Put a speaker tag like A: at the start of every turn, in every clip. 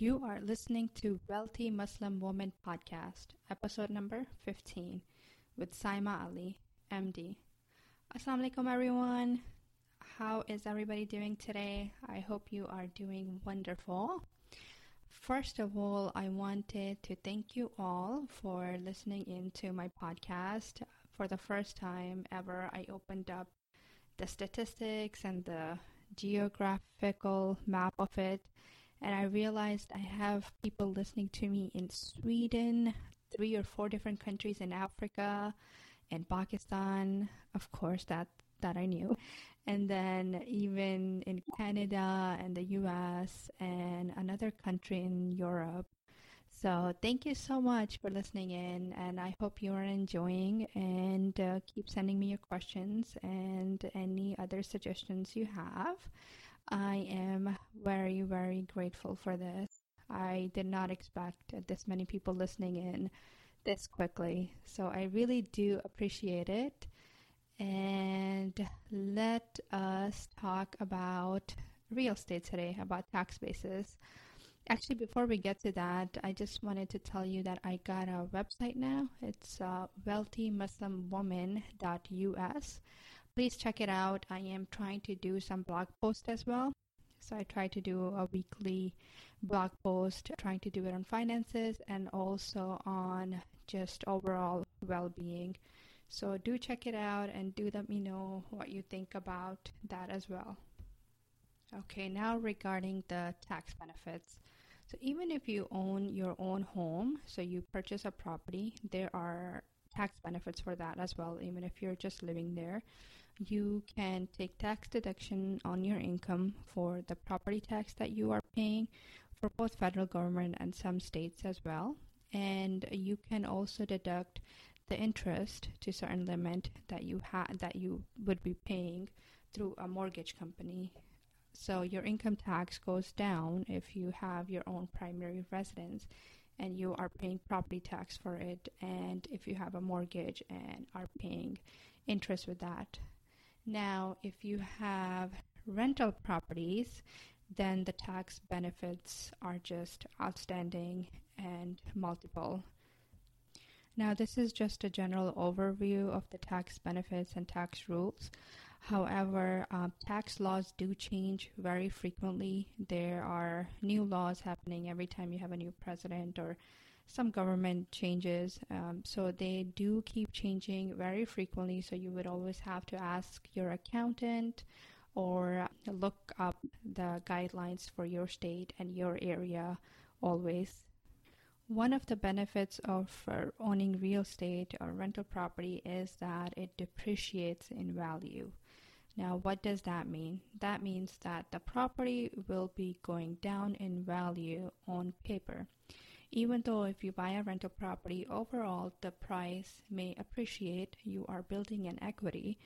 A: You are listening to Wealthy Muslim Woman Podcast, episode number 15, with Saima Ali, MD. Assalamu alaikum, everyone. How is everybody doing today? I hope you are doing wonderful. First of all, I wanted to thank you all for listening into my podcast. For the first time ever, I opened up the statistics and the geographical map of it, and I realized I have people listening to me in Sweden, three or four different countries in Africa, and Pakistan. Of course, that that I knew. And then even in Canada and the US and another country in Europe. So thank you so much for listening in, and I hope you are enjoying. And uh, keep sending me your questions and any other suggestions you have. I am very, very grateful for this. I did not expect this many people listening in this quickly, so I really do appreciate it. And let us talk about real estate today, about tax basis. Actually, before we get to that, I just wanted to tell you that I got a website now. It's uh, wealthymuslimwoman.us. Please check it out. I am trying to do some blog posts as well. So I try to do a weekly blog post, trying to do it on finances and also on just overall well being. So do check it out and do let me know what you think about that as well. Okay, now regarding the tax benefits. So even if you own your own home, so you purchase a property, there are tax benefits for that as well, even if you're just living there. You can take tax deduction on your income for the property tax that you are paying for both federal government and some states as well. And you can also deduct the interest to certain limit that you had that you would be paying through a mortgage company. So your income tax goes down if you have your own primary residence and you are paying property tax for it and if you have a mortgage and are paying interest with that. Now, if you have rental properties, then the tax benefits are just outstanding and multiple. Now, this is just a general overview of the tax benefits and tax rules. However, um, tax laws do change very frequently. There are new laws happening every time you have a new president or some government changes. Um, so they do keep changing very frequently. So you would always have to ask your accountant or look up the guidelines for your state and your area always one of the benefits of uh, owning real estate or rental property is that it depreciates in value. Now, what does that mean? That means that the property will be going down in value on paper. Even though if you buy a rental property, overall the price may appreciate, you are building an equity,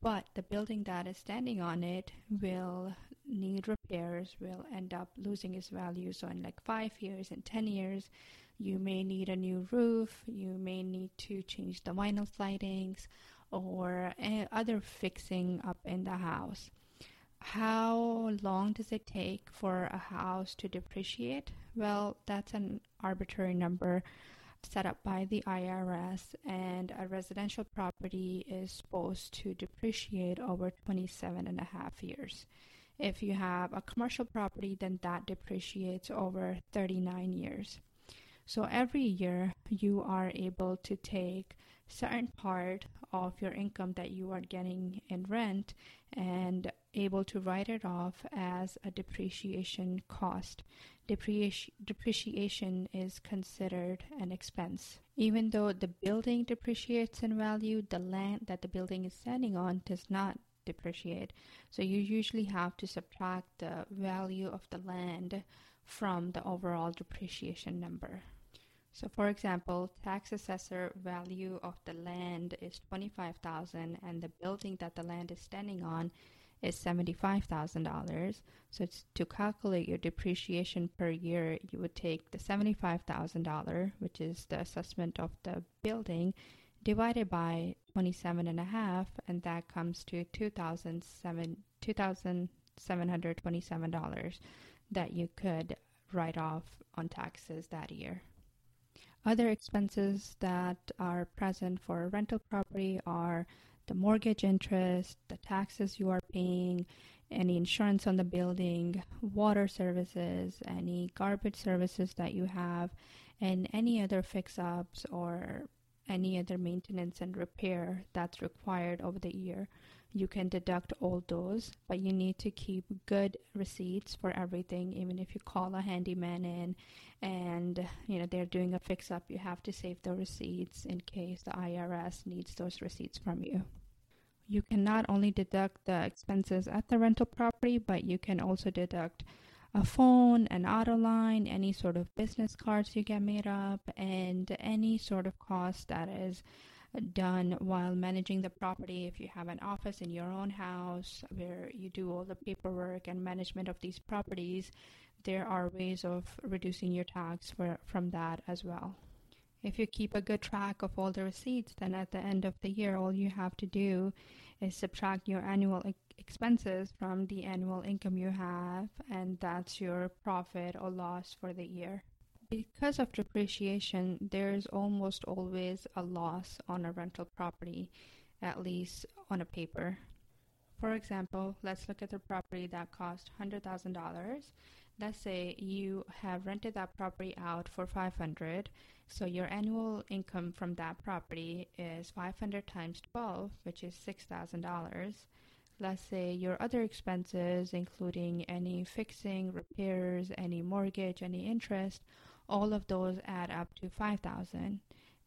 A: but the building that is standing on it will need repairs, will end up losing its value. So, in like five years and 10 years, you may need a new roof, you may need to change the vinyl sidings or eh, other fixing up in the house. How long does it take for a house to depreciate? Well, that's an arbitrary number set up by the IRS, and a residential property is supposed to depreciate over 27 and a half years. If you have a commercial property, then that depreciates over 39 years. So every year you are able to take certain part of your income that you are getting in rent and able to write it off as a depreciation cost. Depreciation, depreciation is considered an expense. Even though the building depreciates in value, the land that the building is standing on does not depreciate. So you usually have to subtract the value of the land from the overall depreciation number. So for example, tax assessor value of the land is 25,000 and the building that the land is standing on is $75,000. So to calculate your depreciation per year, you would take the $75,000, which is the assessment of the building, divided by 27 and a half, and that comes to $2,727 that you could write off on taxes that year. Other expenses that are present for a rental property are the mortgage interest, the taxes you are paying, any insurance on the building, water services, any garbage services that you have, and any other fix ups or any other maintenance and repair that's required over the year. You can deduct all those, but you need to keep good receipts for everything. Even if you call a handyman in and you know they're doing a fix up, you have to save the receipts in case the IRS needs those receipts from you you can not only deduct the expenses at the rental property, but you can also deduct a phone, an auto line, any sort of business cards you get made up, and any sort of cost that is done while managing the property. If you have an office in your own house where you do all the paperwork and management of these properties, there are ways of reducing your tax for, from that as well. If you keep a good track of all the receipts, then at the end of the year, all you have to do is subtract your annual expenses from the annual income you have, and that's your profit or loss for the year. Because of depreciation, there's almost always a loss on a rental property, at least on a paper. For example, let's look at the property that cost $100,000. Let's say you have rented that property out for 500 so your annual income from that property is 500 times 12, which is $6,000. Let's say your other expenses, including any fixing, repairs, any mortgage, any interest, all of those add up to 5,000.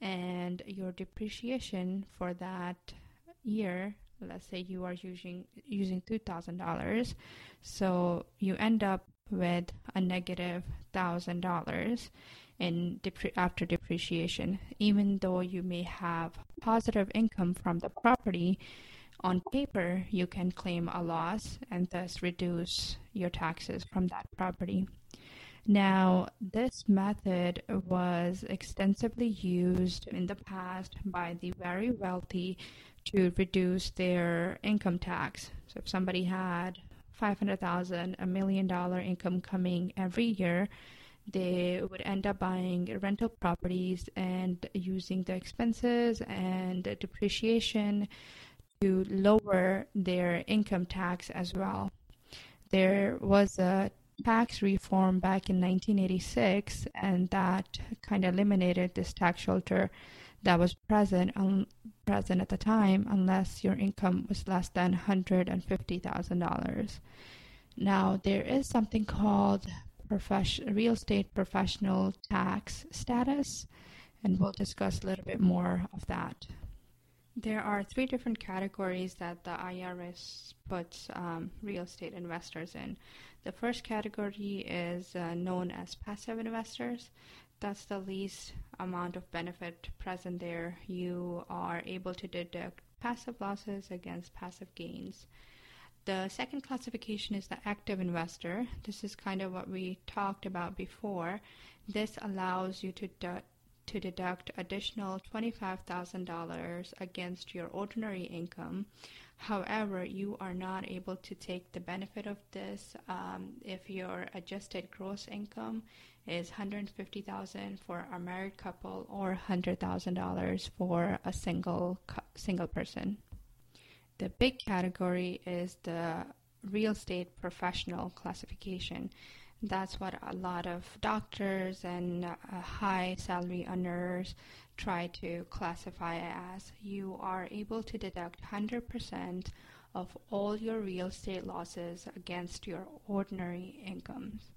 A: And your depreciation for that year, let's say you are using using $2,000, so you end up with a negative $1,000 in depre- after depreciation, even though you may have positive income from the property. On paper, you can claim a loss and thus reduce your taxes from that property. Now, this method was extensively used in the past by the very wealthy to reduce their income tax. So, if somebody had 500,000, a million dollar income coming every year, they would end up buying rental properties and using the expenses and depreciation to lower their income tax as well. There was a tax reform back in 1986, and that kind of eliminated this tax shelter that was present present at the time, unless your income was less than $150,000. Now, there is something called profession, real estate professional tax status, and we'll discuss a little bit more of that. There are three different categories that the IRS puts um, real estate investors in. The first category is uh, known as passive investors. That's the least amount of benefit present there. You are able to deduct passive losses against passive gains. The second classification is the active investor. This is kind of what we talked about before. This allows you to de- to deduct additional $25,000 against your ordinary income. However, you are not able to take the benefit of this um, if your adjusted gross income is 150,000 for a married couple or $100,000 for a single single person. The big category is the real estate professional classification. That's what a lot of doctors and uh, high salary earners try to classify as. You are able to deduct 100% of all your real estate losses against your ordinary incomes.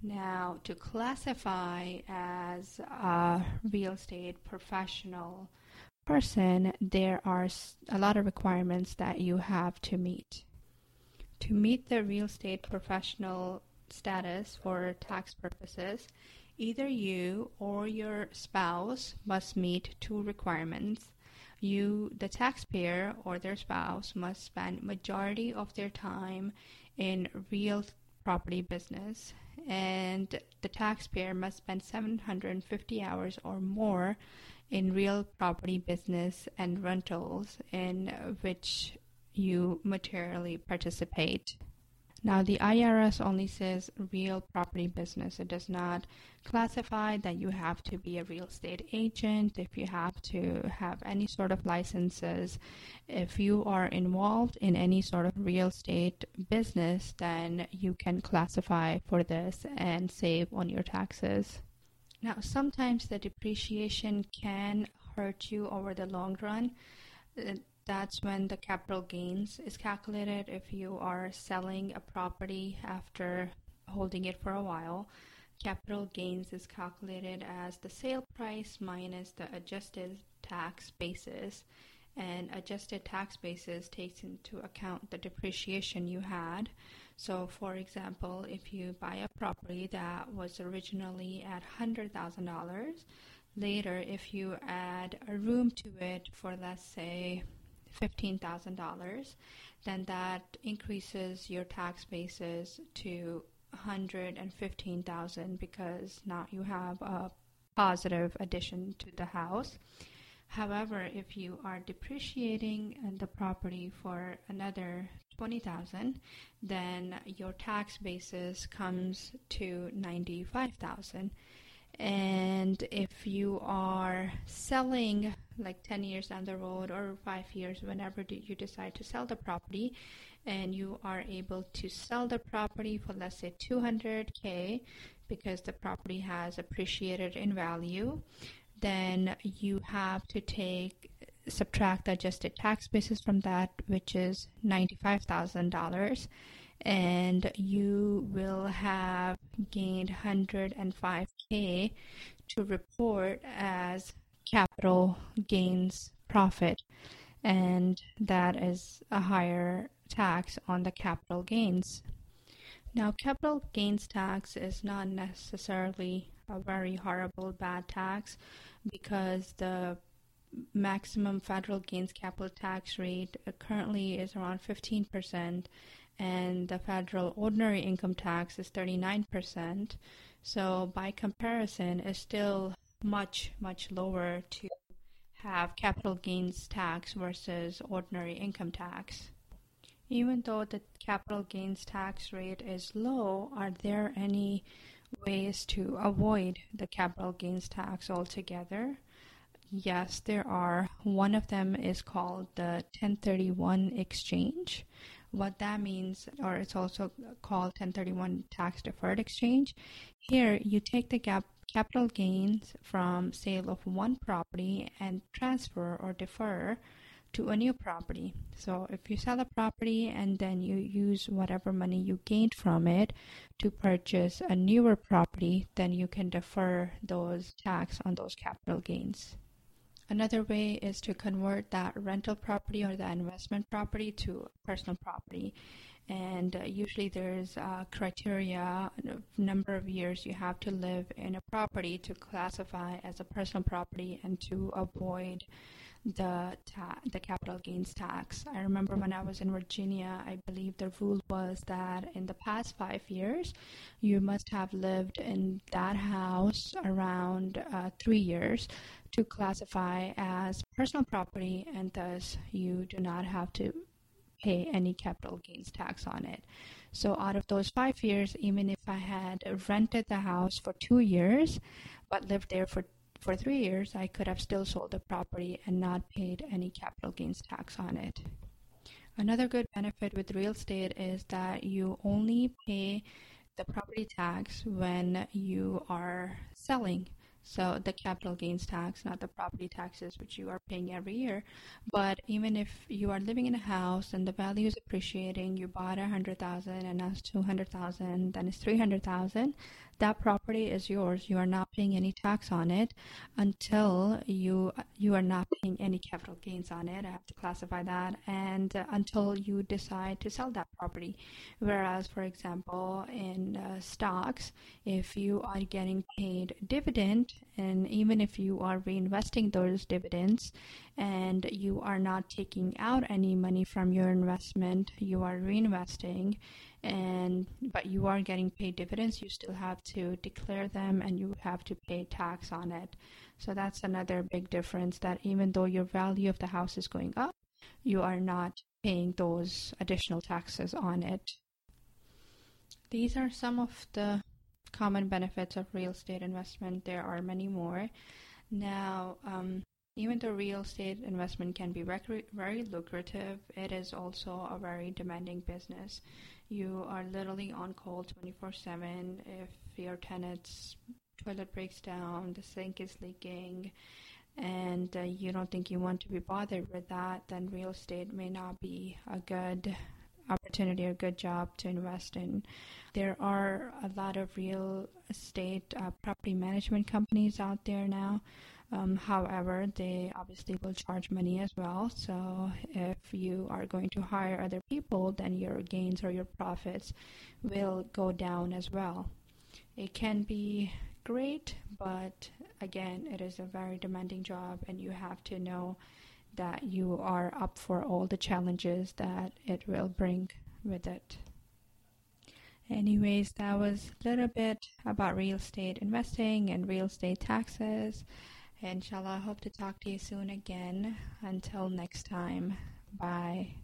A: Now, to classify as a real estate professional person, there are a lot of requirements that you have to meet. To meet the real estate professional status for tax purposes, either you or your spouse must meet two requirements. You, the taxpayer or their spouse, must spend majority of their time in real property business, and the taxpayer must spend 750 hours or more in real property business and rentals in which you materially participate. Now, the IRS only says real property business. It does not classify that you have to be a real estate agent, if you have to have any sort of licenses. If you are involved in any sort of real estate business, then you can classify for this and save on your taxes. Now, sometimes the depreciation can hurt you over the long run. Uh, That's when the capital gains is calculated if you are selling a property after holding it for a while. Capital gains is calculated as the sale price minus the adjusted tax basis and adjusted tax basis takes into account the depreciation you had. So, for example, if you buy a property that was originally at $100,000, later if you add a room to it for, let's say, $15,000, then that increases your tax basis to 115,000 because now you have a positive addition to the house. However, if you are depreciating uh, the property for another 20,000, then your tax basis comes to 95,000 and if you are selling like 10 years down the road or 5 years whenever you decide to sell the property and you are able to sell the property for let's say 200k because the property has appreciated in value then you have to take subtract the adjusted tax basis from that which is $95,000 and you will have gained 105k to report as capital gains profit and that is a higher tax on the capital gains. Now capital gains tax is not necessarily a very horrible bad tax because the maximum federal gains capital tax rate currently is around 15% and the federal ordinary income tax is 39%. So by comparison, it's still much, much lower to have capital gains tax versus ordinary income tax. Even though the capital gains tax rate is low, are there any ways to avoid the capital gains tax altogether? Yes, there are. One of them is called the 1031 exchange what that means, or it's also called 1031 tax deferred exchange. Here, you take the gap capital gains from sale of one property and transfer or defer to a new property. So if you sell a property and then you use whatever money you gained from it to purchase a newer property, then you can defer those tax on those capital gains. Another way is to convert that rental property or that investment property to personal property. And uh, usually there's a criteria, number of years you have to live in a property to classify as a personal property and to avoid the ta- the capital gains tax. I remember when I was in Virginia, I believe the rule was that in the past five years, you must have lived in that house around uh, three years to classify as personal property, and thus you do not have to pay any capital gains tax on it. So out of those five years, even if I had rented the house for two years, but lived there for for three years, I could have still sold the property and not paid any capital gains tax on it. Another good benefit with real estate is that you only pay the property tax when you are selling. So the capital gains tax, not the property taxes, which you are paying every year. But even if you are living in a house and the value is appreciating, you bought a hundred thousand and now it's two hundred thousand, then it's three hundred thousand that property is yours. You are not paying any tax on it until you you are not paying any capital gains on it. I have to classify that, and uh, until you decide to sell that property. Whereas, for example, in uh, stocks, if you are getting paid dividend, and even if you are reinvesting those dividends, and you are not taking out any money from your investment, you are reinvesting and but you are getting paid dividends you still have to declare them and you have to pay tax on it so that's another big difference that even though your value of the house is going up you are not paying those additional taxes on it these are some of the common benefits of real estate investment. There are many more. Now, um, even though real estate investment can be very lucrative, it is also a very demanding business. You are literally on call 24 7 if your tenant's toilet breaks down, the sink is leaking, and uh, you don't think you want to be bothered with that, then real estate may not be a good opportunity or good job to invest in. There are a lot of real estate uh, property management companies out there now. Um, however, they obviously will charge money as well. So if you are going to hire other people, then your gains or your profits will go down as well. It can be great, but again, it is a very demanding job, and you have to know that you are up for all the challenges that it will bring with it. Anyways, that was a little bit about real estate investing and real estate taxes. Inshallah, I hope to talk to you soon again. Until next time, bye.